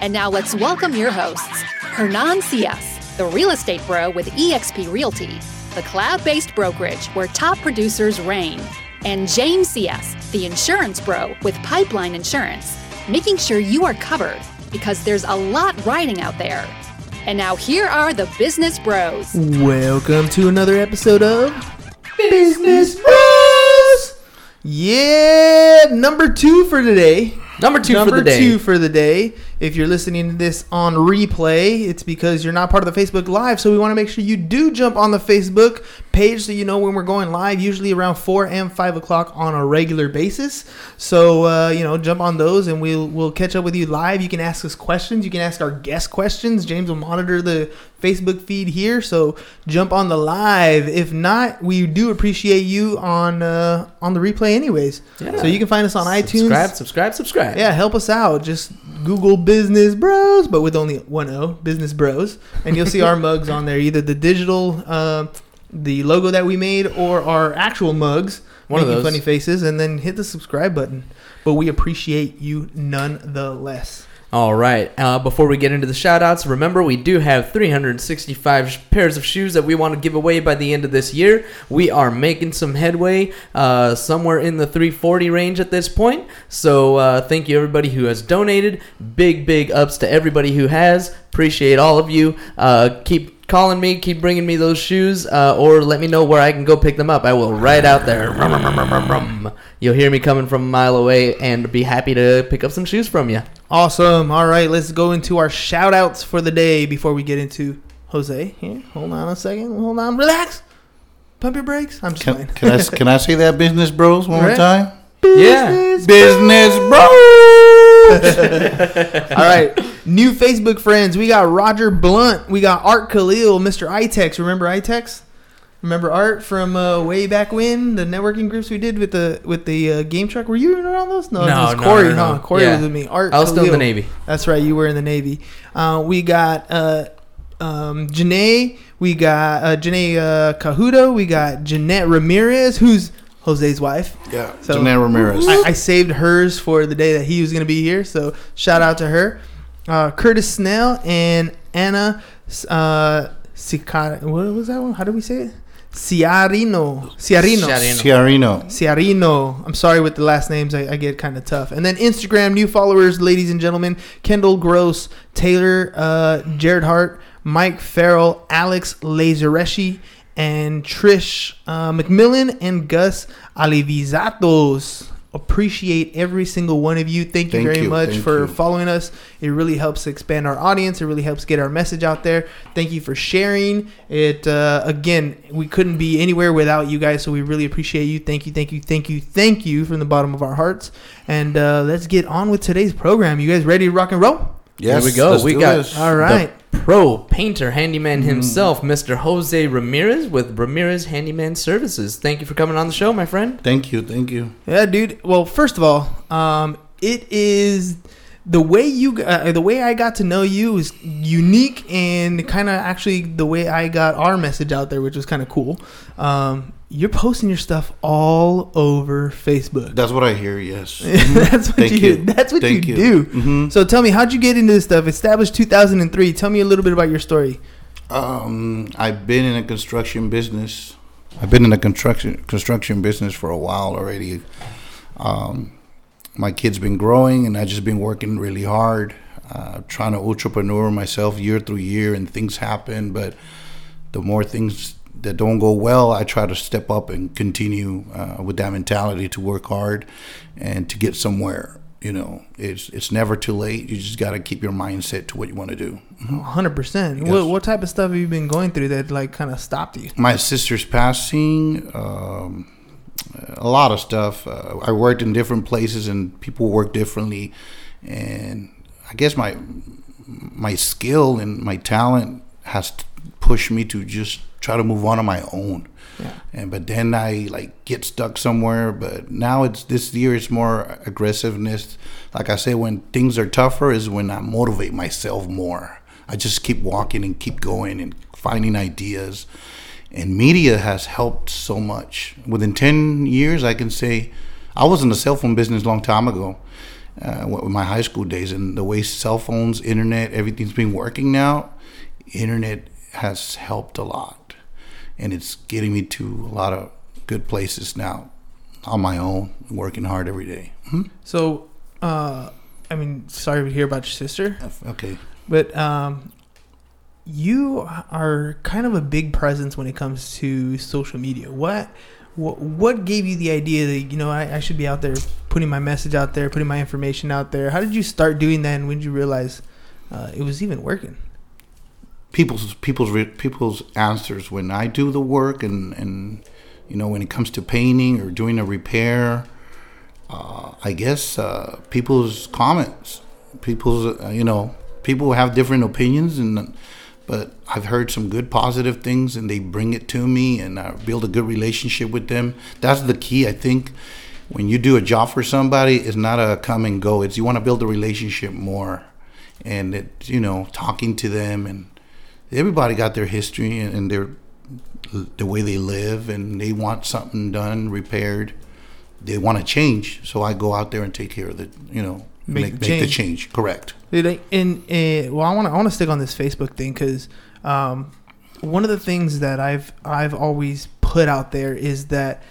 And now let's welcome your hosts Hernan Cias, the real estate bro with eXp Realty, the cloud based brokerage where top producers reign, and James Cias, the insurance bro with Pipeline Insurance, making sure you are covered because there's a lot riding out there. And now here are the business bros. Welcome to another episode of Business Bros. Yeah, number two for today. Number two number for the day. Number two for the day. If you're listening to this on replay, it's because you're not part of the Facebook Live. So we want to make sure you do jump on the Facebook page so you know when we're going live, usually around 4 and 5 o'clock on a regular basis. So, uh, you know, jump on those and we'll, we'll catch up with you live. You can ask us questions. You can ask our guest questions. James will monitor the Facebook feed here. So jump on the live. If not, we do appreciate you on uh, on the replay anyways. Yeah. So you can find us on iTunes. Subscribe, subscribe, subscribe. Yeah, help us out. Just Google Business Bros, but with only one O, Business Bros, and you'll see our mugs on there. Either the digital, uh, the logo that we made, or our actual mugs. One of making those. funny faces, and then hit the subscribe button. But we appreciate you nonetheless. All right. Uh, before we get into the shout outs, remember we do have 365 sh- pairs of shoes that we want to give away by the end of this year. We are making some headway, uh, somewhere in the 340 range at this point. So uh, thank you everybody who has donated. Big, big ups to everybody who has. Appreciate all of you. Uh, keep calling me, keep bringing me those shoes, uh, or let me know where I can go pick them up. I will right out there. Rum, rum, rum, rum, rum, rum. You'll hear me coming from a mile away and be happy to pick up some shoes from you. Awesome. All right, let's go into our shout outs for the day before we get into Jose. Here, hold on a second. Hold on. Relax. Pump your brakes. I'm just Can, playing. can I can I say that business bros one Right. more time? Yeah. Business bros. All right. New Facebook friends. We got Roger Blunt. We got Art Khalil, Mr. iTex. Remember iTex? Remember Art from uh, way back when the networking groups we did with the with the uh, game truck? Were you in around those? No, No, it was no, Corey. no, no. huh? Corey Yeah. was with me. Art. I was still in the Navy. That's right. You were in the Navy. Uh, we got uh, um, Janae. We got uh, Janae uh, Cahudo. We got Jeanette Ramirez, who's Jose's wife. Yeah, So- Janelle Ramirez. I, I saved hers for the day that he was going to be here. So shout out to her. Uh, Curtis Snell and Anna uh, Sicar- What was that one? How do we say it? Ciarino. Ciarino. Ciarino. Ciarino. Ciarino. I'm sorry with the last names. I, I get kind of tough. And then Instagram new followers, ladies and gentlemen: Kendall Gross, Taylor, uh, Jared Hart, Mike Farrell, Alex Lazareschi, and Trish uh, McMillan and Gus Alivizatos. Appreciate every single one of you. Thank you Thank very you, much for you. following us. It really helps expand our audience. It really helps get our message out there. Thank you for sharing it. Uh, again, we couldn't be anywhere without you guys, so we really appreciate you. Thank you, thank you, thank you, thank you from the bottom of our hearts. And uh, let's get on with today's program. You guys ready to rock and roll? Yes, Here we go. let's We do got- this. All right. Pro painter handyman himself, Mr. Jose Ramirez with Ramirez Handyman Services. Thank you for coming on the show, my friend. Thank you, thank you. Yeah, dude. Well, first of all, um, it is the way you uh, the way I got to know you is unique and kind of actually the way I got our message out there, which was kind of cool. Um, you're posting your stuff all over Facebook. That's what I hear. Yes. that's what Thank you, you. That's what Thank you, you. do. Mhm. So tell me, how'd you get into this stuff? Established 2003. Tell me a little bit about your story. Um, I've been in a construction business. I've been in a construction construction business for a while already. Um, my kid's been growing, and I just been working really hard, uh, trying to entrepreneur myself year through year, and things happen. But the more things that don't go well, I try to step up and continue uh, with that mentality to work hard and to get somewhere. You know, it's it's never too late. You just got to keep your mindset to what you want to do. 100%. What, what type of stuff have you been going through that like kind of stopped you? my sister's passing um, a lot of stuff uh, i worked in different places and people work differently and i guess my my skill and my talent has pushed me to just try to move on on my own. Yeah. And but then I like get stuck somewhere. But now it's this year it's more aggressiveness. Like I say, when things are tougher is when I motivate myself more. I just keep walking and keep going and finding ideas. And media has helped so much. Within ten years, I can say I was in the cell phone business a long time ago, uh, with my high school days, and the way cell phones, internet, everything's been working now. Internet has helped a lot, and it's getting me to a lot of good places now, on my own, working hard every day. Hmm? So, uh, I mean, sorry to hear about your sister, Okay. but um, you are kind of a big presence when it comes to social media. What what, what gave you the idea that you know I, I should be out there putting my message out there, putting my information out there? How did you start doing that, and when did you realize uh, it was even working? People's people's people's answers when I do the work and and you know when it comes to painting or doing a repair. Uh, I guess uh, people's comments, people's uh, you know people have different opinions and but I've heard some good positive things and they bring it to me and I build a good relationship with them. That's the key, I think. When you do a job for somebody, it's not a come and go. It's you want to build a relationship more, and it you know talking to them and everybody got their history and, and their the way they live and they want something done repaired. They want to change so i go out there and take care of the you know Make make, the make, the change. change. Correct. Dude, and uh, well, I want to I want to stick on this Facebook thing because um, one of the things that I've I've always put out there is that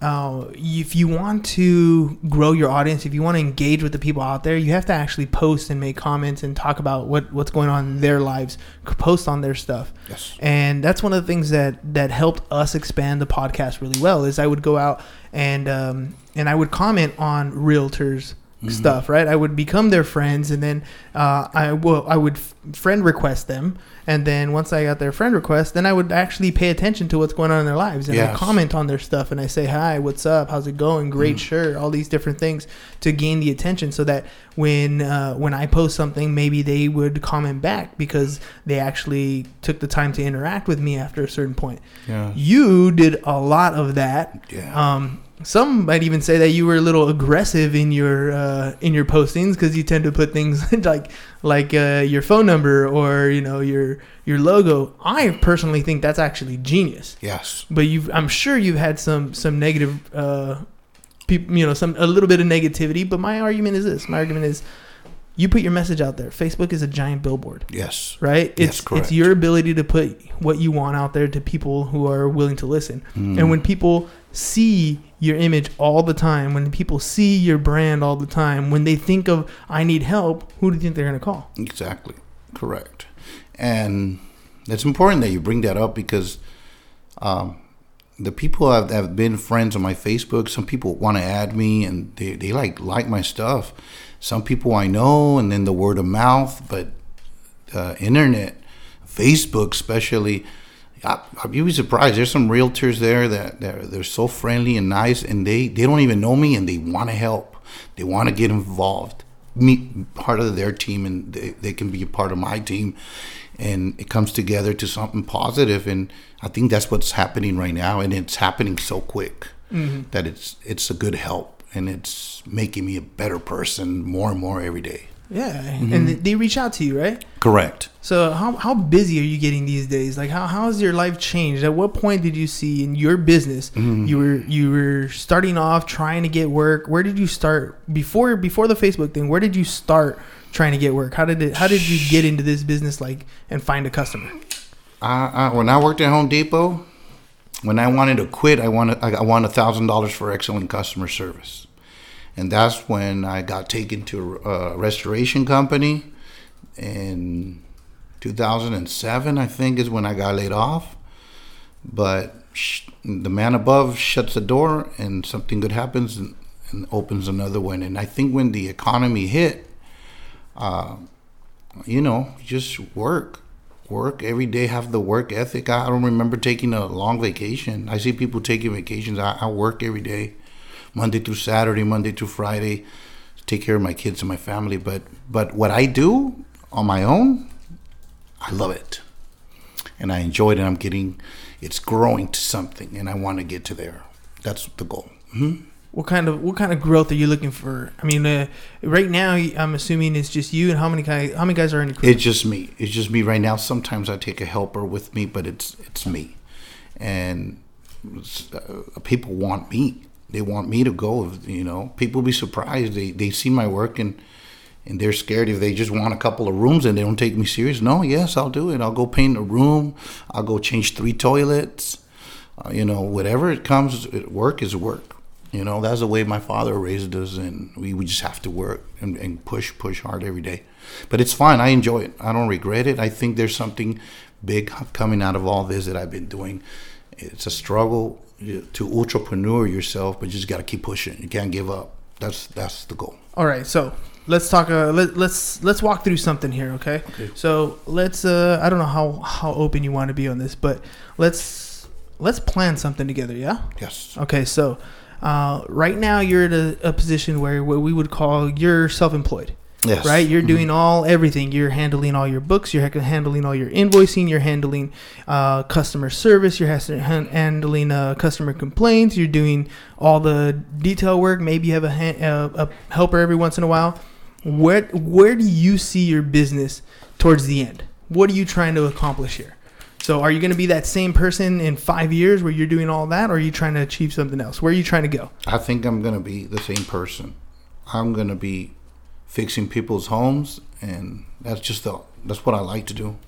uh, if you want to grow your audience, if you want to engage with the people out there, you have to actually post and make comments and talk about what what's going on in their lives, post on their stuff. yes And that's one of the things that that helped us expand the podcast really well. Is I would go out and um, and I would comment on realtors stuff, right? I would become their friends, and then uh, I will I would f- friend request them, and then once I got their friend request, then I would actually pay attention to what's going on in their lives, and I comment on their stuff, and I say hi, what's up, how's it going, great shirt, all these different things to gain the attention, so that when uh, when I post something, maybe they would comment back because they actually took the time to interact with me after a certain point. yeah You did a lot of that. Yeah. Um, some might even say that you were a little aggressive in your uh, in your postings because you tend to put things like like uh, your phone number or you know your your logo. I personally think that's actually genius. yes But you've I'm sure you've had some some negative uh, people you know some a little bit of negativity. But my argument is this. My argument is you put your message out there. Facebook is a giant billboard yes right? Yes, It's correct. it's your ability to put what you want out there to people who are willing to listen. Mm. And when people see your image all the time, when people see your brand all the time, when they think of I need help, who do you think they're going to call? Exactly. Correct. And it's important that you bring that up because um, the people have, have been friends on my Facebook, some people want to add me and they, they like like my stuff. Some people I know and then the word of mouth, but uh, internet, Facebook especially, I, I'd be surprised. There's some realtors there that they're, they're so friendly and nice, and they, they don't even know me, and they want to help. They want to get involved, me part of their team, and they, they can be a part of my team, and it comes together to something positive. And I think that's what's happening right now, and it's happening so quick that it's it's a good help, and it's making me a better person more and more every day. Yeah, Mm-hmm. and they reach out to you, right? Correct. So how, how busy are you getting these days? Like how, how has your life changed? At what point did you see in your business Mm-hmm. you were you were starting off trying to get work? Where did you start before before the Facebook thing? Where did you start trying to get work? How did it how did you get into this business like and find a customer? I, I, when I worked at Home Depot, when I wanted to quit, I wanted I, won a thousand dollars for excellent customer service, and that's when I got taken to a restoration company. In 2007, I think is when I got laid off. But sh- the man above shuts the door, and something good happens, and, and opens another one. And I think when the economy hit, uh, you know, just work, work every day. Have the work ethic. I don't remember taking a long vacation. I see people taking vacations. I, I work every day, Monday through Saturday, Monday through Friday, take care of my kids and my family. But but what I do on my own, I love it, and I enjoy it. And I'm getting, it's growing to something, and I want to get to there. That's the goal. hmm What kind of what kind of growth are you looking for? I mean, uh, right now I'm assuming it's just you and how many guys? How many guys are in your crew? It's just me. It's just me right now. Sometimes I take a helper with me, but it's it's me, and uh, people want me. They want me to go. You know, people be surprised. They they see my work and and they're scared if they just want a couple of rooms and they don't take me serious. No, yes, I'll do it. I'll go paint a room. I'll go change three toilets. Uh, you know, whatever it comes, work is work. You know, that's the way my father raised us, and we, we just have to work and, and push, push hard every day. But it's fine. I enjoy it. I don't regret it. I think there's something big coming out of all this that I've been doing. It's a struggle to entrepreneur yourself, but you just got to keep pushing. You can't give up. That's that's the goal. All right, so let's talk. Uh, let, let's let's walk through something here, okay? Okay. So let's. Uh, I don't know how how open you want to be on this, but let's let's plan something together. Yeah. Yes. Okay. So uh, right now you're in a, a position where what we would call you're self-employed. Yes. right? You're Mhm. doing all everything. You're handling all your books. You're handling all your invoicing. You're handling uh, customer service. You're handling uh, customer complaints. You're doing all the detail work. Maybe you have a, ha- uh, a helper every once in a while. Where where do you see your business towards the end? What are you trying to accomplish here? So, are you going to be that same person in five years where you're doing all that, or are you trying to achieve something else? Where are you trying to go? I think I'm gonna be the same person. I'm gonna be fixing people's homes, and that's just the that's what I like to do.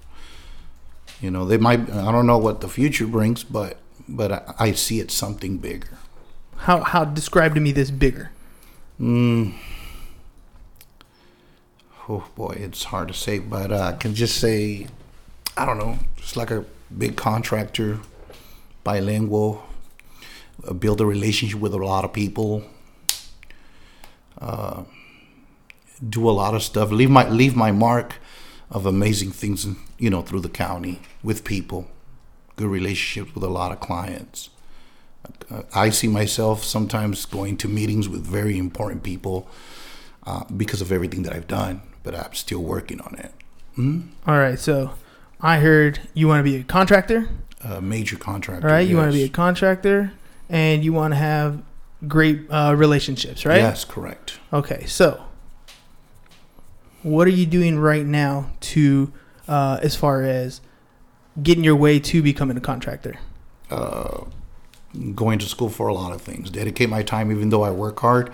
You know, they might I don't know what the future brings, but but I, I see it something bigger. How how describe to me this bigger? Mm. Oh boy, it's hard to say, but uh, I can just say I don't know, just like a big contractor, bilingual, uh, build a relationship with a lot of people. Uh, do a lot of stuff. Leave my leave my mark of amazing things, you know, through the county with people. Good relationships with a lot of clients. I see myself sometimes going to meetings with very important people uh, because of everything that I've done, but I'm still working on it. hmm All right, so I heard you want to be a contractor, A major contractor. right? You want to be a contractor, and you want to have great uh, relationships, right? Yes, correct. Okay, so what are you doing right now to, uh, as far as getting your way to becoming a contractor? uh, going to school for a lot of things. Dedicate my time, even though I work hard.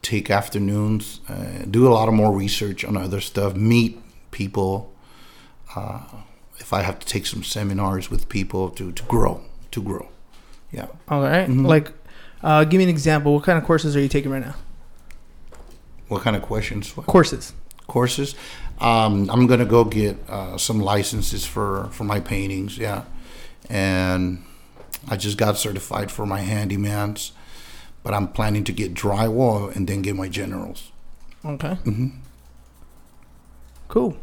Take afternoons, uh, do a lot of more research on other stuff. Meet people. Uh, if I have to take some seminars with people to to grow, to grow. Yeah. All right, Mhm. like, uh, give me an example. What kind of courses are you taking right now? What kind of questions? What Courses. courses? Um, I'm gonna go get uh, some licenses for for my paintings. Yeah, and I just got certified for my handymans, but I'm planning to get drywall and then get my generals. Okay. hmm Cool.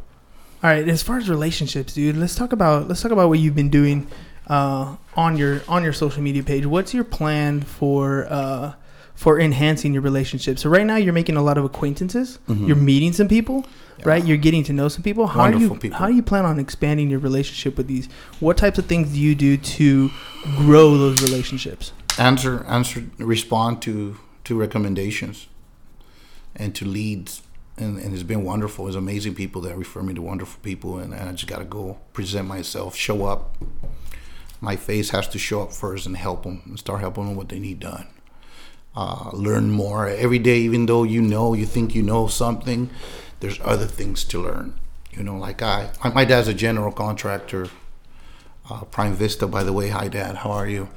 All right. As far as relationships, dude, let's talk about let's talk about what you've been doing uh, on your on your social media page. What's your plan for uh, for enhancing your relationships? So right now, you're making a lot of acquaintances. Mhm. You're meeting some people, right? You're getting to know some people. How do you people. how do you plan on expanding your relationship with these? What types of things do you do to grow those relationships? answer answer respond to to recommendations and to leads and, and it's been wonderful it's amazing people that refer me to wonderful people and, and i just got to go present myself show up my face has to show up first and help them and start helping them what they need done uh, learn more every day even though you know you think you know something there's other things to learn you know like i my, dad's a general contractor uh, Prime Vista, by the way. Hi, Dad. How are you?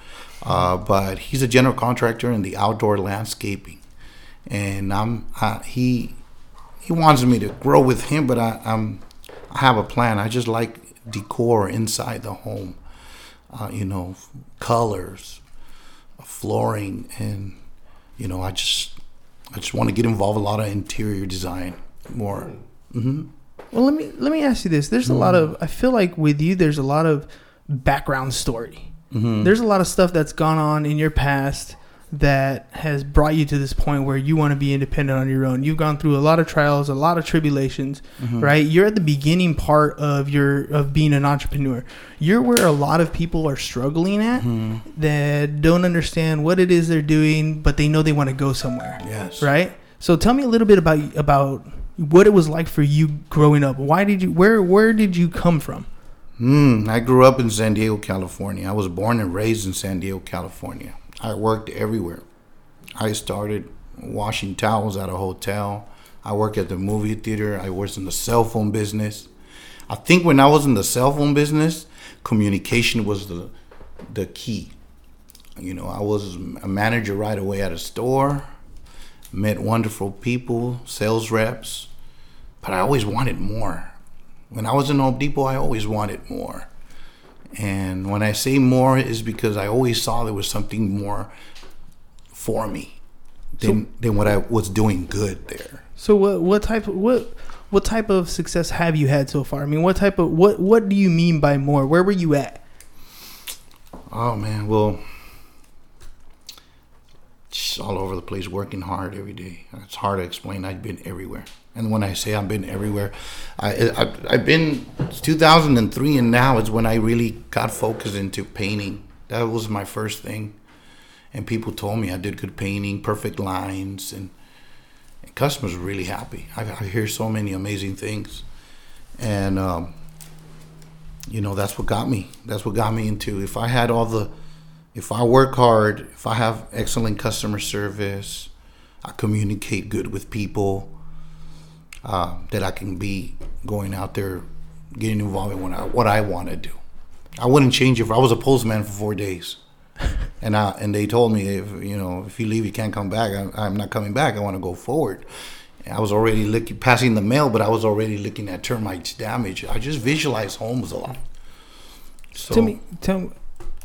Uh, but he's a general contractor in the outdoor landscaping, and I'm he he wants me to grow with him, but I, I'm I have a plan. I just like decor inside the home, uh, you know, colors, flooring, and you know, I just I just want to get involved in a lot of interior design more. hmm Well, let me let me ask you this. There's a lot of I feel like with you there's a lot of background story. hmm There's a lot of stuff that's gone on in your past that has brought you to this point where you want to be independent on your own? You've gone through a lot of trials, a lot of tribulations, Mm-hmm. right? You're at the beginning part of your of being an entrepreneur. You're where a lot of people are struggling at Mm-hmm. that don't understand what it is they're doing, but they know they want to go somewhere, Yes. right? So tell me a little bit about about what it was like for you growing up. Why did you where where did you come from? Mm, I grew up in San Diego, California. I was born and raised in San Diego, California. I worked everywhere. I started washing towels at a hotel. I worked at the movie theater. I was in the cell phone business. I think when I was in the cell phone business, communication was the the key. You know, I was a manager right away at a store. Met wonderful people, sales reps, but I always wanted more. When I was in Home Depot, I always wanted more. And when I say more, is because I always saw there was something more for me than, than what I was doing good there. So what what type of what what type of success have you had so far? I mean, what type of what what do you mean by more? Where were you at? Oh man, well, just all over the place, working hard every day. It's hard to explain. I've been everywhere, and when I say I've been everywhere, I, I I've been 2003, and now is when I really got focused into painting. That was my first thing, and people told me I did good painting, perfect lines, and, and customers were really happy. I, I hear so many amazing things, and um, you know that's what got me that's what got me into if i had all the if i work hard if i have excellent customer service i communicate good with people uh, that i can be going out there getting involved in what i, what I want to do i wouldn't change it if i was a postman for four days and I, and they told me if you know if you leave you can't come back I, i'm not coming back i want to go forward I was already looking, passing the mail, but I was already looking at termites damage. I just visualized homes a lot. So, Tell me, tell me,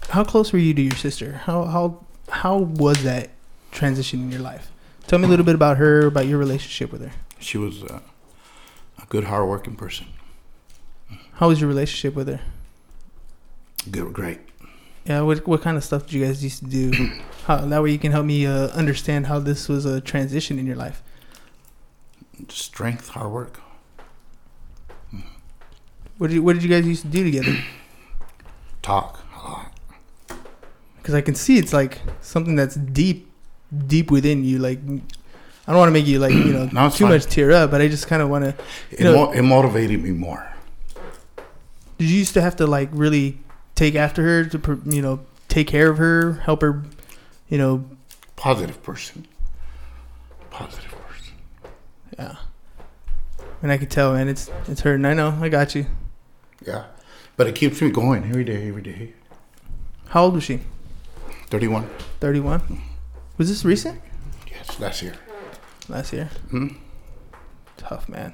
how close were you to your sister? How how how was that transition in your life? Tell me a little bit about her, about your relationship with her. She was uh, a good, hardworking person. How was your relationship with her? Good, great. Yeah, what what kind of stuff did you guys used to do? How, that way you can help me uh, understand how this was a transition in your life. Strength, hard work. What did you, what did you guys used to do together? Talk a lot. Because I can see it's like something that's deep, deep within you. Like I don't want to make you like you know No, too fine. much tear up, but I just kind of want to. It, know- mo- it motivated me more. Did you used to have to like really take after her to you know take care of her, help her, you know? Positive person. Positive person. Yeah. And I could tell, man, it's it's hurting. I know. I got you. Yeah. But it keeps me going every day, every day. How old was she? 31. Thirty-one. Mm-hmm. Was this recent? Yes, last year. Last year. Hmm. Tough, man.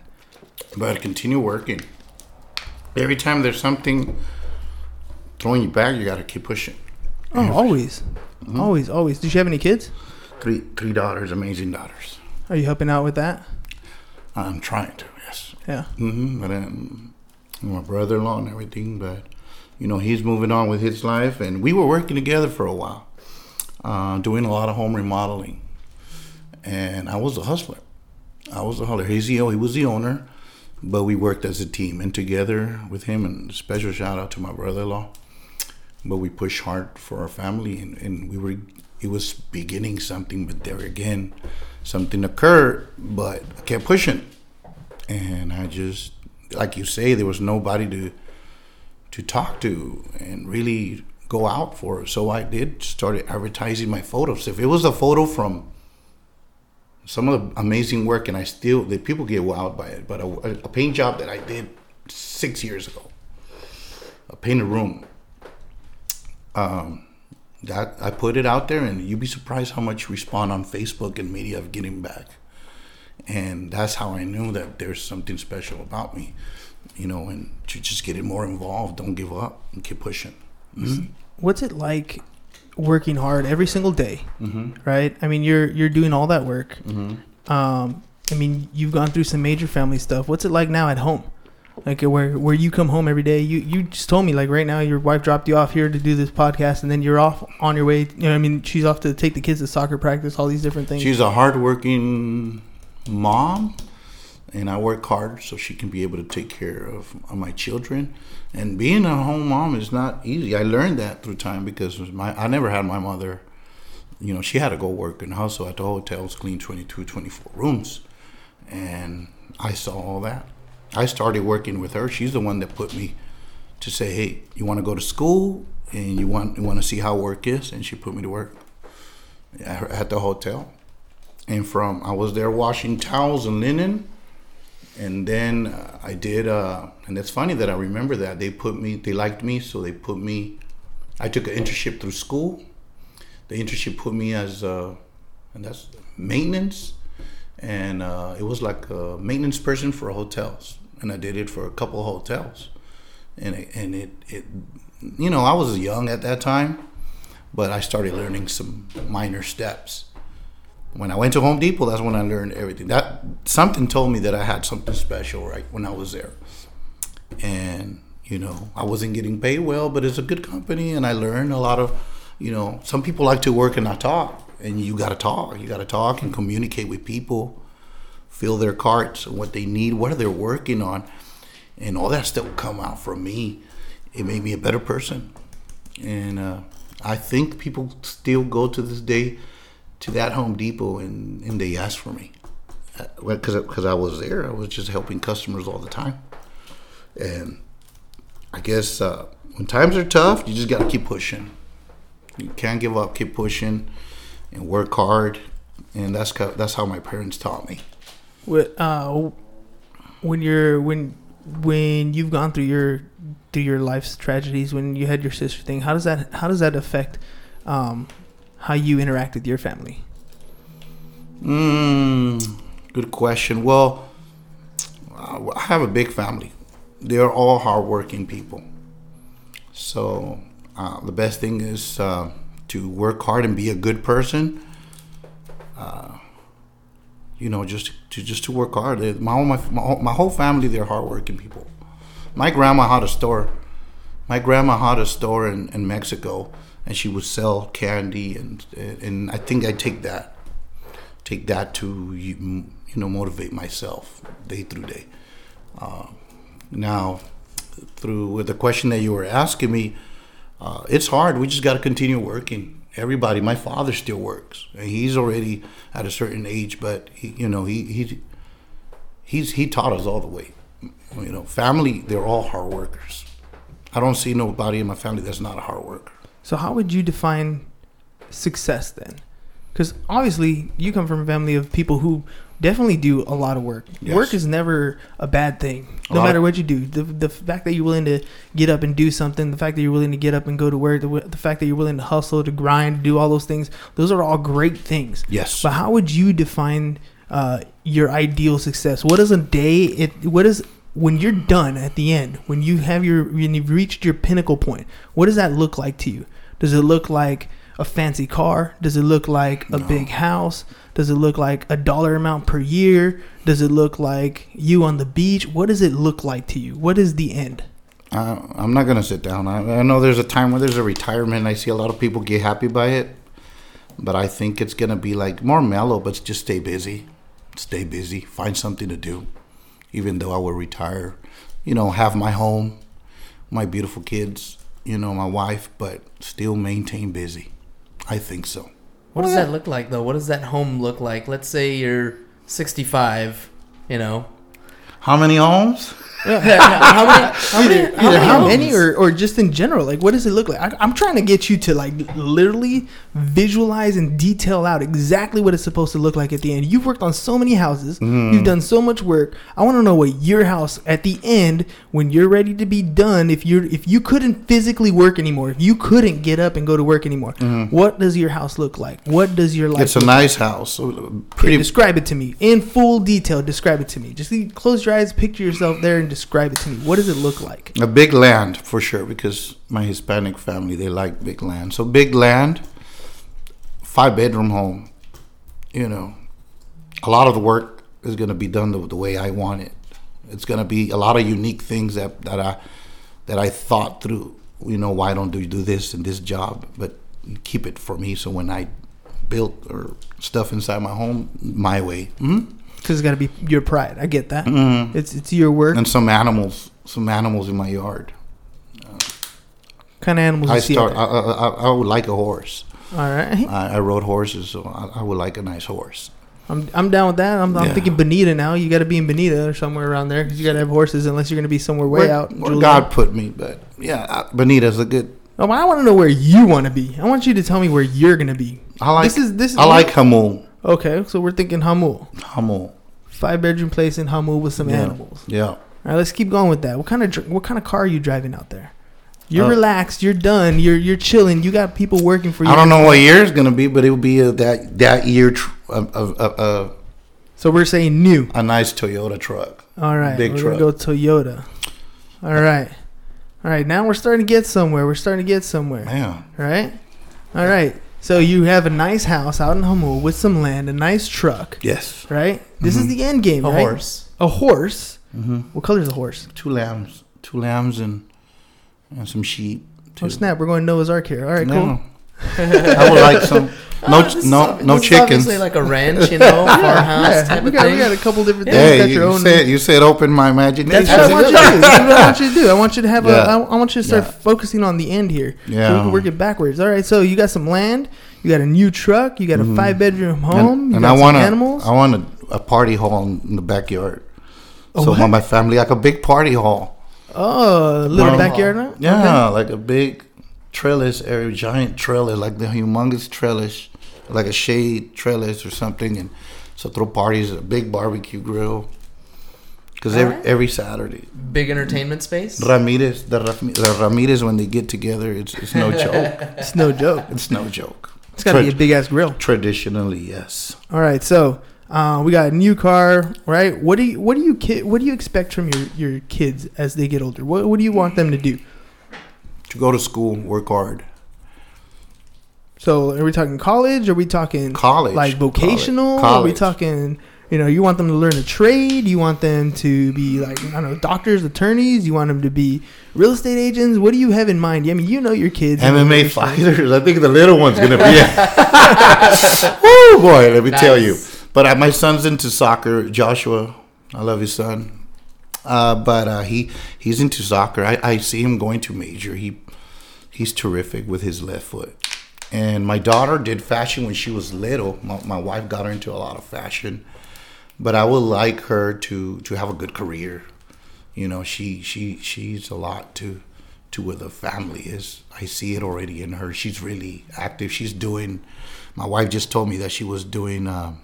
But continue working. Every time there's something throwing you back, you got to keep pushing. Oh, always, Mm-hmm. always, always. Did you have any kids? Three, three daughters, amazing daughters. Are you helping out with that? I'm trying to, yes. Yeah. hmm But um, my brother-in-law and everything, but you know he's moving on with his life, and we were working together for a while, uh, doing a lot of home remodeling, and I was a hustler. I was a hustler. He's the he was the owner, but we worked as a team and together with him. And special shout out to my brother-in-law. But we pushed hard for our family, and, and we were it was beginning something, but there again, something occurred, but I kept pushing and I just like you say there was nobody to to talk to and really go out for so I did started advertising my photos if it was a photo from some of the amazing work and I still the people get wowed by it but a, a paint job that I did six years ago a painted room um that I put it out there and you'd be surprised how much respond on Facebook and media of getting back and that's how I knew that there's something special about me, you know, and to just get it more involved. Don't give up and keep pushing. Mhm. What's it like working hard every single day? Mhm. Right. I mean, you're you're doing all that work. Mhm. Um, I mean, you've gone through some major family stuff. What's it like now at home? Like where where you come home every day. You you just told me like right now your wife dropped you off here to do this podcast, and then you're off on your way. You know, I mean, she's off to take the kids to soccer practice, all these different things. She's a hardworking mom, and I work hard so she can be able to take care of my children. And being a home mom is not easy. I learned that through time because my I never had my mother. You know, she had to go work and hustle at the hotels, clean 22, 24 rooms, and I saw all that. I started working with her. She's the one that put me to say, "Hey, you want to go to school and you want you want to see how work is," and she put me to work at at the hotel and from I was there washing towels and linen, and then uh, I did. Uh, and it's funny that I remember that they put me. They liked me, so they put me. I took an internship through school. The internship put me as, uh, and that's maintenance, and uh, it was like a maintenance person for hotels, and I did it for a couple of hotels, and it, and it it, you know, I was young at that time, but I started learning some minor steps when I went to Home Depot, that's when I learned everything. That something told me that I had something special right when I was there, and you know I wasn't getting paid well, but it's a good company, and I learned a lot of, you know, some people like to work and not talk, and you got to talk. You got to talk and communicate with people, fill their carts and what they need, what they're they working on, and all that stuff come out from me. It made me a better person, and uh, I think people still go to this day to that Home Depot and, and they asked for me because uh, because I was there. I was just helping customers all the time, and I guess uh, when times are tough, you just got to keep pushing. You can't give up. Keep pushing, and work hard. And that's that's how my parents taught me. What uh, when you're when when you've gone through your through your life's tragedies, when you had your sister thing, how does that how does that affect um, how you interact with your family? Mm, good question. Well, I have a big family. They're all hardworking people. So uh, the best thing is uh, to work hard and be a good person. Uh, you know, just to just to work hard. My whole my, my whole family, they're hardworking people. My grandma had a store. My grandma had a store in, in Mexico and she would sell candy and and I think I take that take that to you know motivate myself day through day. Uh, now, through the question that you were asking me, uh, it's hard. We just got to continue working. Everybody, my father still works. And he's already at a certain age, but he, you know he he he's he taught us all the way. You know, family, they're all hard workers. I don't see nobody in my family that's not a hard worker. So how would you define success then? Because obviously you come from a family of people who definitely do a lot of work. Yes. Work is never a bad thing, no matter what you do. The the fact that you're willing to get up and do something, the fact that you're willing to get up and go to work, the, the fact that you're willing to hustle, to grind, do all those things, those are all great things. Yes. But how would you define uh, your ideal success? What is a day? It what is when you're done at the end, when you have your when you've reached your pinnacle point, what does that look like to you? Does it look like a fancy car? Does it look like a no. big house? Does it look like a dollar amount per year? Does it look like you on the beach? What does it look like to you? What is the end? Uh, I'm not gonna sit down. I, I know there's a time where there's a retirement. I see a lot of people get happy by it, but I think it's gonna be like more mellow. But just stay busy, stay busy, find something to do. Even though I will retire, you know, have my home, my beautiful kids, you know, my wife, but still maintain busy. I think so. What does that look like though? What does that home look like? Let's say you're 65, you know. How many homes? How many? How many? How, many, how many or, or just in general? Like, what does it look like? I, am trying to get you to like literally visualize and detail out exactly what it's supposed to look like at the end. You've worked on so many houses. Mm. You've done so much work. I want to know what your house at the end, when you're ready to be done, if you're if you couldn't physically work anymore, if you couldn't get up and go to work anymore, mm. what does your house look like? What does your life? It's a nice like? house. Pretty. Okay, describe it to me in full detail. Describe it to me. Just close your eyes, picture yourself there, describe it to me. What does it look like? A big land for sure, because my Hispanic family they like big land. So big land, five bedroom home. You know, a lot of the work is going to be done the, the, way I want it. It's gonna be a lot of unique things that that I that I thought through. You know, why don't you do this and this job, but keep it for me. So when I built or stuff inside my home, my way. hmm Because it's got to be your pride. I get that. Mm-hmm. It's it's your work. And some animals, some animals in my yard. kind of animals I you see start. I, I, I- I would like a horse. All right. I, I rode horses, so I, I would like a nice horse. I'm, I'm down with that. I'm, I'm thinking Bonita now. You got to be in Bonita or somewhere around there because you got to have horses unless you're going to be somewhere way where, out. where Julian. God put me, but yeah, Bonita's a good. Oh, I want to know where you want to be. I want you to tell me where you're going to be. I like. This is this. Is I like Jamul. Okay, so we're thinking Jamul, Jamul. five bedroom place in Jamul with some Yeah. animals. Yeah. All right, let's keep going with that. What kind of dr- what kind of car are you driving out there? You're Uh, relaxed. You're done. You're you're chilling. You got people working for you. I don't know what year it's gonna be, but it will be a, that that year tr- of of of- of So we're saying new. a nice Toyota truck. All right, Big we're gonna go Toyota. All right, all right. Now we're starting to get somewhere. We're starting to get somewhere. Yeah. Right? All right. So you have a nice house out in Jamul with some land, a nice truck, yes. right? This is the end game, A right? horse. A horse. hmm What color is a horse? Two lambs, two lambs, and and some sheep. Oh snap! We're going to Noah's Ark here. All right, cool. I would like some. No, This no, ob- no this chickens. obviously like a ranch, you know, farmhouse Yeah, type we of got thing. we got a couple different things. Hey, you got you, own. said you said open my imagination. That's what I want you to do. That's what I want you to do. I want you to have a. Yeah. I, I want you to start Yeah. focusing on the end here. So we Yeah. can work it backwards. All right. So you got some land. You got a new truck. You got a Mhm. five bedroom home. and, you and got I some want animals. I want a, a party hall in the backyard. A so what? my, my family like a big party hall. oh, a little Wow. backyard now. Yeah, like a big trellis area, giant trellis, like the humongous trellis, like a shade trellis or something, and so throw parties, a big barbecue grill. Because every Alright. every Saturday, Big entertainment space. Ramirez, the, the Ramirez, when they get together, it's it's no joke. It's no joke. It's no joke. It's got to be a big ass grill. Traditionally, yes. All right. So uh, we got a new car. Right. What do you What do you ki- What do you expect from your your kids as they get older? What What do you want them to do? To go to school, work hard. So are we talking college? Are we talking College, like vocational? college, Are we talking? You know, you want them to learn a trade. You want them to be like I don't know, doctors, attorneys. You want them to be real estate agents. What do you have in mind? I mean, you know your kids. MMA your- fighters. I think the little one's gonna be. oh boy, let me tell you. But uh, my son's into soccer. Joshua, I love his son. Uh, but uh, he he's into soccer. I, I see him going to major. He he's terrific with his left foot. And my daughter did fashion when she was little. My, my wife got her into a lot of fashion. But I would like her to to have a good career. You know, she she she's a lot to to where the family is. I see it already in her. She's really active. She's doing. My wife just told me that she was doing um,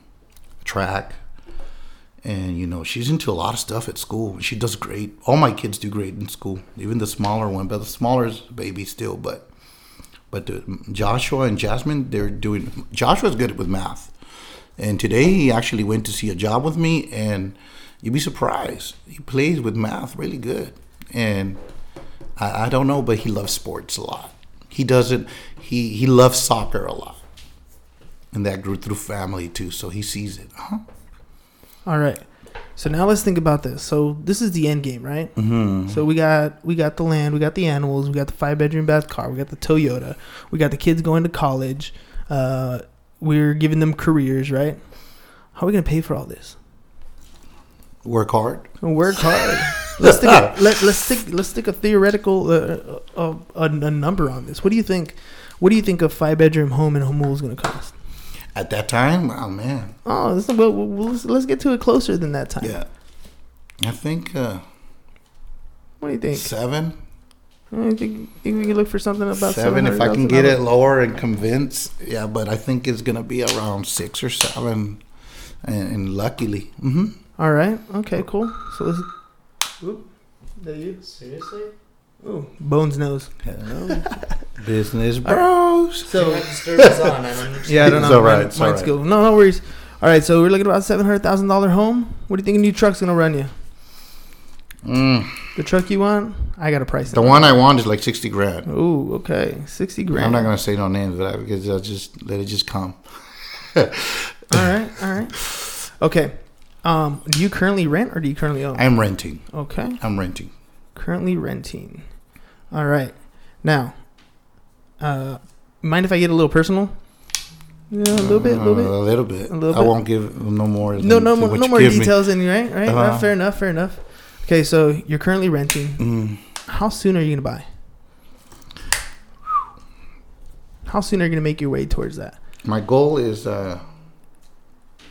track, and you know she's into a lot of stuff at school. She does great. All my kids do great in school, even the smaller one. But the smaller baby still. But but Joshua and Jasmine, they're doing. Joshua's good with math, and today he actually went to see a job with me, and you'd be surprised. He plays with math really good, and I, I don't know, but he loves sports a lot. He doesn't. He he loves soccer a lot, and that grew through family too. So he sees it. Huh? All right. So now let's think about this. So this is the end game, right? Mm-hmm. So we got we got the land, we got the animals, we got the five bedroom bath car, we got the Toyota, we got the kids going to college. Uh, we're giving them careers, right? How are we gonna pay for all this? Work hard. Work hard. let's stick a, let, let's stick let's stick a theoretical uh, uh, a, a number on this. What do you think? What do you think a five bedroom home in Jamul is gonna cost? At that time, oh man, Oh, this, well, well, let's, let's get to it closer than that time. yeah. I think uh, What do you think? seven, I think, think we can look for something about seven. If I can get it lower and convince, yeah. But I think it's gonna be around six or seven, and, and luckily, hmm All right. Okay. Cool. So let's. Oop. That you? Seriously? Ooh, Bones nose. hello, business bros. So disturbance on. I don't understand. yeah, I don't It's know. all right, Mine- it's all mine's right. cool. No, no worries. All right. So we're looking at about seven hundred thousand dollar home. What do you think a new truck's gonna run you? Mm. The truck you want? I got a price. The one I want is like sixty grand. Ooh, okay, sixty grand. I'm not gonna say no names, but I, because I'll just let it just come. All right, all right. Okay. Um, do you currently rent or do you currently own? I'm renting. okay. I'm renting. Currently renting. All right. Now, uh, mind if I get a little personal? Yeah, a little bit, a little Uh, bit. A little bit. A little I won't give no more. No, no, more, no more give me. details in right, right? Uh-huh. right? Fair enough, fair enough. Okay, so you're currently renting. Mm, How soon are you gonna buy? How soon are you gonna make your way towards that? my goal is uh,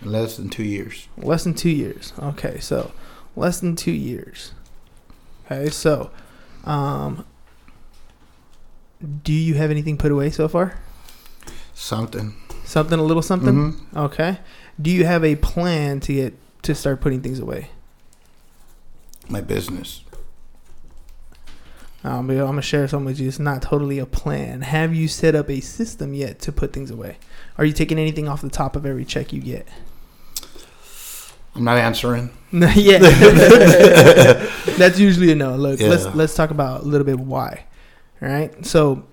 less than two years. Less than two years. Okay, so less than two years. Okay, so um, do you have anything put away so far? Something. Something, a little something. Mhm. Okay. Do you have a plan to get to start putting things away? My business. Um, I'm gonna share something with you. It's not totally a plan. Have you set up a system yet to put things away? Are you taking anything off the top of every check you get? I'm not answering. Not yet. That's usually a no. Look, let's let's talk about a little bit why. All right. So,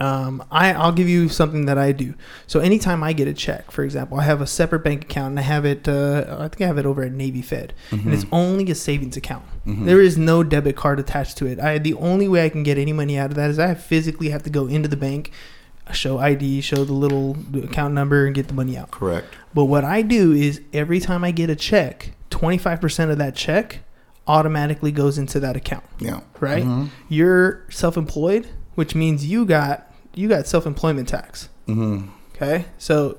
um, I I'll give you something that I do. So anytime I get a check, for example, I have a separate bank account and I have it. Uh, I think I have it over at Navy Fed, and it's only a savings account. Mhm. There is no debit card attached to it. I the only way I can get any money out of that is I physically have to go into the bank, show ID, show the little account number, and get the money out. Correct. But what I do is every time I get a check, 25% of that check automatically goes into that account, Yeah. right? Mhm. You're self-employed, which means you got you got self-employment tax, Mhm. okay? So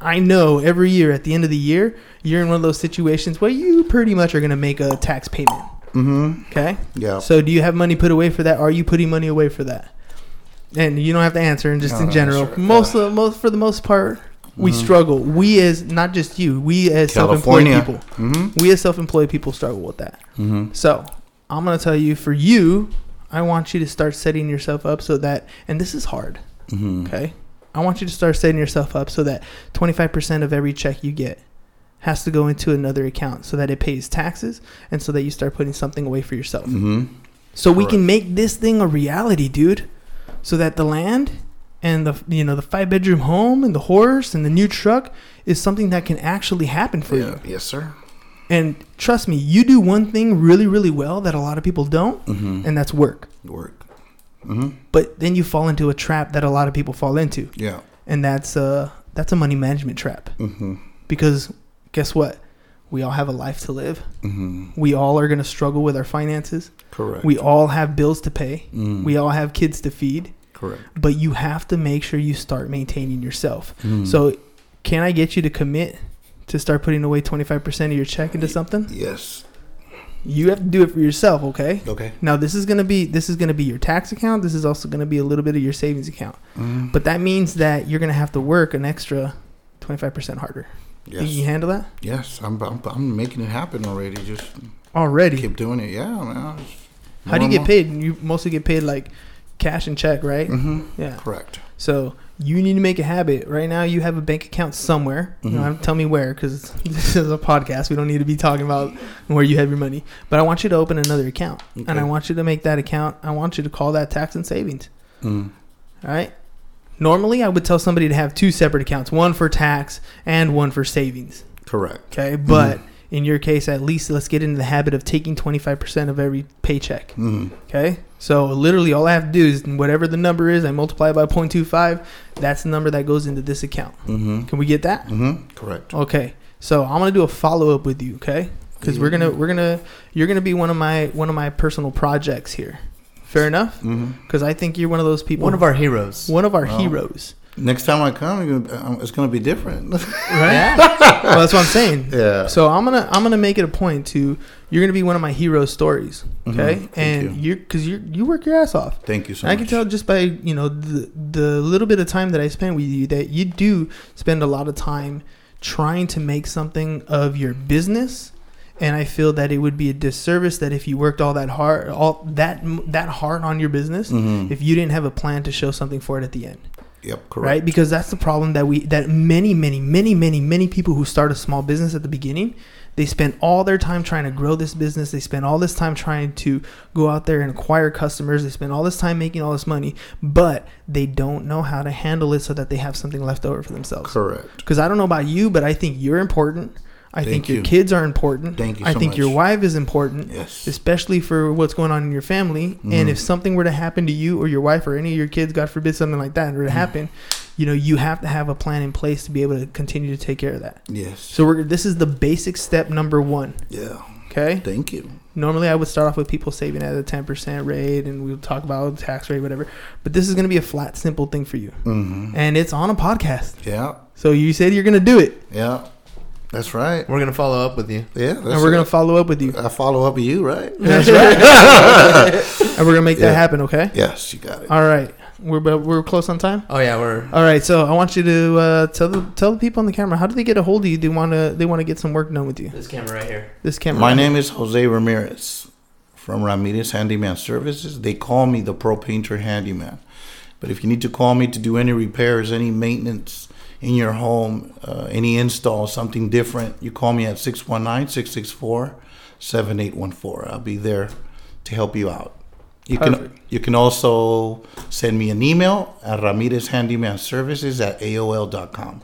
I know every year at the end of the year, you're in one of those situations where you pretty much are going to make a tax payment, Mhm. okay? Yeah. So do you have money put away for that? Are you putting money away for that? And you don't have to answer. And just No, in general, sure. most Yeah. of most for the most part, we Mhm. struggle. We as not just you, we as self-employed people, Mhm. we as self-employed people struggle with that. Mhm. So I'm gonna tell you, for you, I want you to start setting yourself up so that, and this is hard. Mhm. Okay, I want you to start setting yourself up so that 25% of every check you get has to go into another account so that it pays taxes and so that you start putting something away for yourself. Mhm. So we can make this thing a reality, dude. So that the land and the you know the five bedroom home and the horse and the new truck is something that can actually happen for Yeah. you. Yes, sir. And trust me, you do one thing really really well that a lot of people don't, Mhm. and that's work. Work. Mhm. But then you fall into a trap that a lot of people fall into, Yeah. and that's uh that's a money management trap. Mhm. Because guess what? We all have a life to live. Mhm. We all are going to struggle with our finances. Correct. We all have bills to pay. Mm. We all have kids to feed. Correct. but you have to make sure you start maintaining yourself. Mm. So, can I get you to commit to start putting away 25% of your check into something? Yes. You have to do it for yourself, okay? Okay. Now, this is going to be this is going to be your tax account. This is also going to be a little bit of your savings account. Mm. But that means that you're going to have to work an extra 25% harder. Yes. you can Yes. handle that? Yes. I'm, I'm. I'm making it happen already. Just Already. keep doing it. Yeah, man. How do you get paid? You mostly get paid like cash and check, right? Mm-hmm. Yeah. Correct. So you need to make a habit. Right now, you have a bank account somewhere. You don't Mhm. have to tell me where because this is a podcast. We don't need to be talking about where you have your money. But I want you to open another account, and I want you to make that account. I want you to call that tax and savings. Mm. All right. Normally, I would tell somebody to have two separate accounts, one for tax and one for savings. Correct. Okay, but in your case, at least let's get into the habit of taking twenty five percent of every paycheck. Mm. Okay. So literally all I have to do is whatever the number is, I multiply it by 0.25. That's the number that goes into this account. Mm-hmm. Can we get that? Mm-hmm. Correct. Okay. So I'm gonna do a follow up with you, okay? Because we're gonna we're gonna you're gonna be one of my one of my personal projects here. Fair enough? Mm-hmm. Because I think you're one of those people. One of our heroes. one of our Well. heroes. Next time I come, you're gonna, um, it's going to be different. Right? well, that's what I'm saying. yeah. So I'm gonna I'm gonna make it a point to you're gonna be one of my hero stories, okay? Mhm. Thank And you. you're because you you work your ass off. Thank you so I much. I can tell just by you know the the little bit of time that I spend with you that you do spend a lot of time trying to make something of your business, and I feel that it would be a disservice that if you worked all that hard all that that hard on your business, Mhm. if you didn't have a plan to show something for it at the end, Yep. Correct. right? Because that's the problem that we that many many many many many people who start a small business at the beginning. They spend all their time trying to grow this business. They spend all this time trying to go out there and acquire customers. They spend all this time making all this money, but they don't know how to handle it so that they have something left over for themselves. Correct. Because I don't know about you, but I think you're important. I think your you. kids are important. Thank you I so think your wife is important. Yes. Mm-hmm. Especially for what's going on in your family. And if something were to happen to you or your wife or any of your kids, God forbid something like that were to happen, you know, you have to have a plan in place to be able to continue to take care of that. Yes. So we're this is the basic step number one. yeah. Okay. Thank you. Normally, I would start off with people saving at a ten percent rate, and we'll talk about the tax rate, whatever. But this is going to be a flat, simple thing for you, hmm and it's on a podcast. Yeah. So you said you're going to do it, Yeah. That's right. We're gonna follow up with you. Yeah. That's and we're gonna follow up with you. I follow up with you, right? That's right. and we're going to make that happen. Okay. Yes, you got it. All right. We're we're close on time. Oh yeah, we're All right. So I want you to uh, tell the tell the people on the camera how do they get a hold of you? They want to they want to get some work done with you. this camera right here. This camera. My right name is Jose Ramirez from Ramirez Handyman Services. They call me the Pro Painter Handyman. But if you need to call me to do any repairs, any maintenance in your home, uh, any install, something different, you call me at 619 664 7814. I'll be there to help you out. You can you can also send me an email at Ramirez Handyman Services at AOL.com.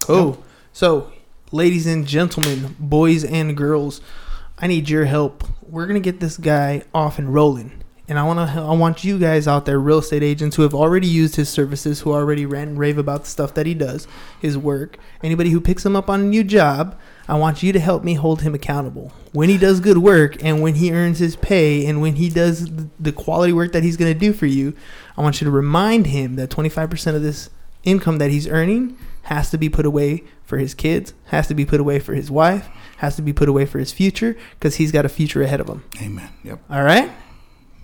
Cool. So, ladies and gentlemen, boys and girls, I need your help. We're gonna get this guy off and rolling, and I wanna I want you guys out there, real estate agents who have already used his services, who already rant and rave about the stuff that he does, his work. Anybody who picks him up on a new job, I want you to help me hold him accountable when he does good work and when he earns his pay and when he does the quality work that he's gonna do for you. I want you to remind him that 25% of this income that he's earning has to be put away for his kids, has to be put away for his wife, has to be put away for his future because he's got a future ahead of him. Amen. Yep. All right?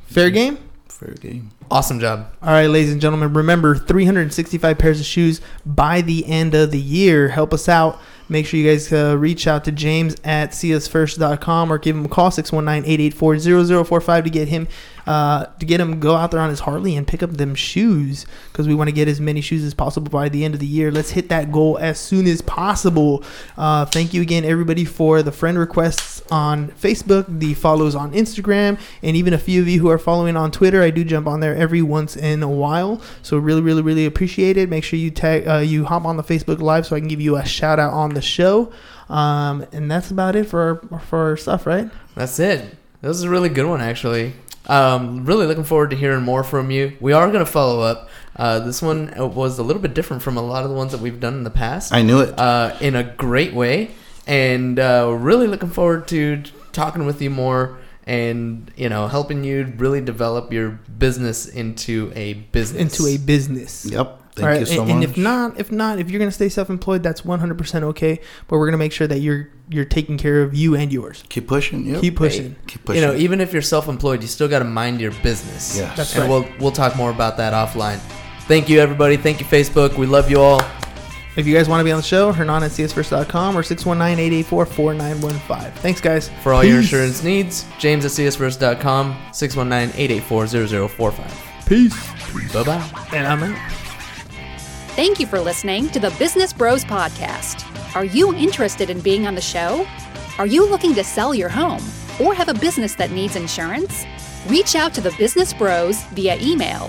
Fair game? Fair game. Awesome job. All right, ladies and gentlemen, remember 365 pairs of shoes by the end of the year. Help us out. Make sure you guys uh, reach out to James at seeusfirst.com or give him a call 619-884-0045 to get him uh, to get him go out there on his Harley and pick up them shoes because we want to get as many shoes as possible by the end of the year. Let's hit that goal as soon as possible. Uh, thank you again, everybody, for the friend requests on Facebook, the follows on Instagram, and even a few of you who are following on Twitter. I do jump on there every once in a while, so really, really, really appreciate it. Make sure you tag, uh, you hop on the Facebook Live so I can give you a shout out on the show. Um, and that's about it for our, for our stuff, right? That's it. This is a really good one, actually. Um, really looking forward to hearing more from you. We are going to follow up. Uh, this one uh, was a little bit different from a lot of the ones that we've done in the past, I knew it. uh, in a great way. And uh, really looking forward to talking with you more and, you know, helping you really develop your business into a business. Into a business. Yep. Thank All right, you so and, much. and if not, if not, if you're gonna stay self-employed, that's 100% okay. But we're gonna make sure that you're you're taking care of you and yours. keep pushing. Yep. Keep pushing. Keep pushing. You know, even if you're self-employed, you still got to mind your business. Yes. That's and right. we'll we'll talk more about that offline. Thank you, everybody. Thank you, Facebook. We love you all. If you guys want to be on the show, Hernan at csfirst.com or 619-884-4915. Thanks, guys. For all your insurance needs, James at csfirst.com, 619-884-0045. Peace. Bye-bye. And I'm out. Thank you for listening to the Business Bros Podcast. Are you interested in being on the show? Are you looking to sell your home or have a business that needs insurance? Reach out to the Business Bros via email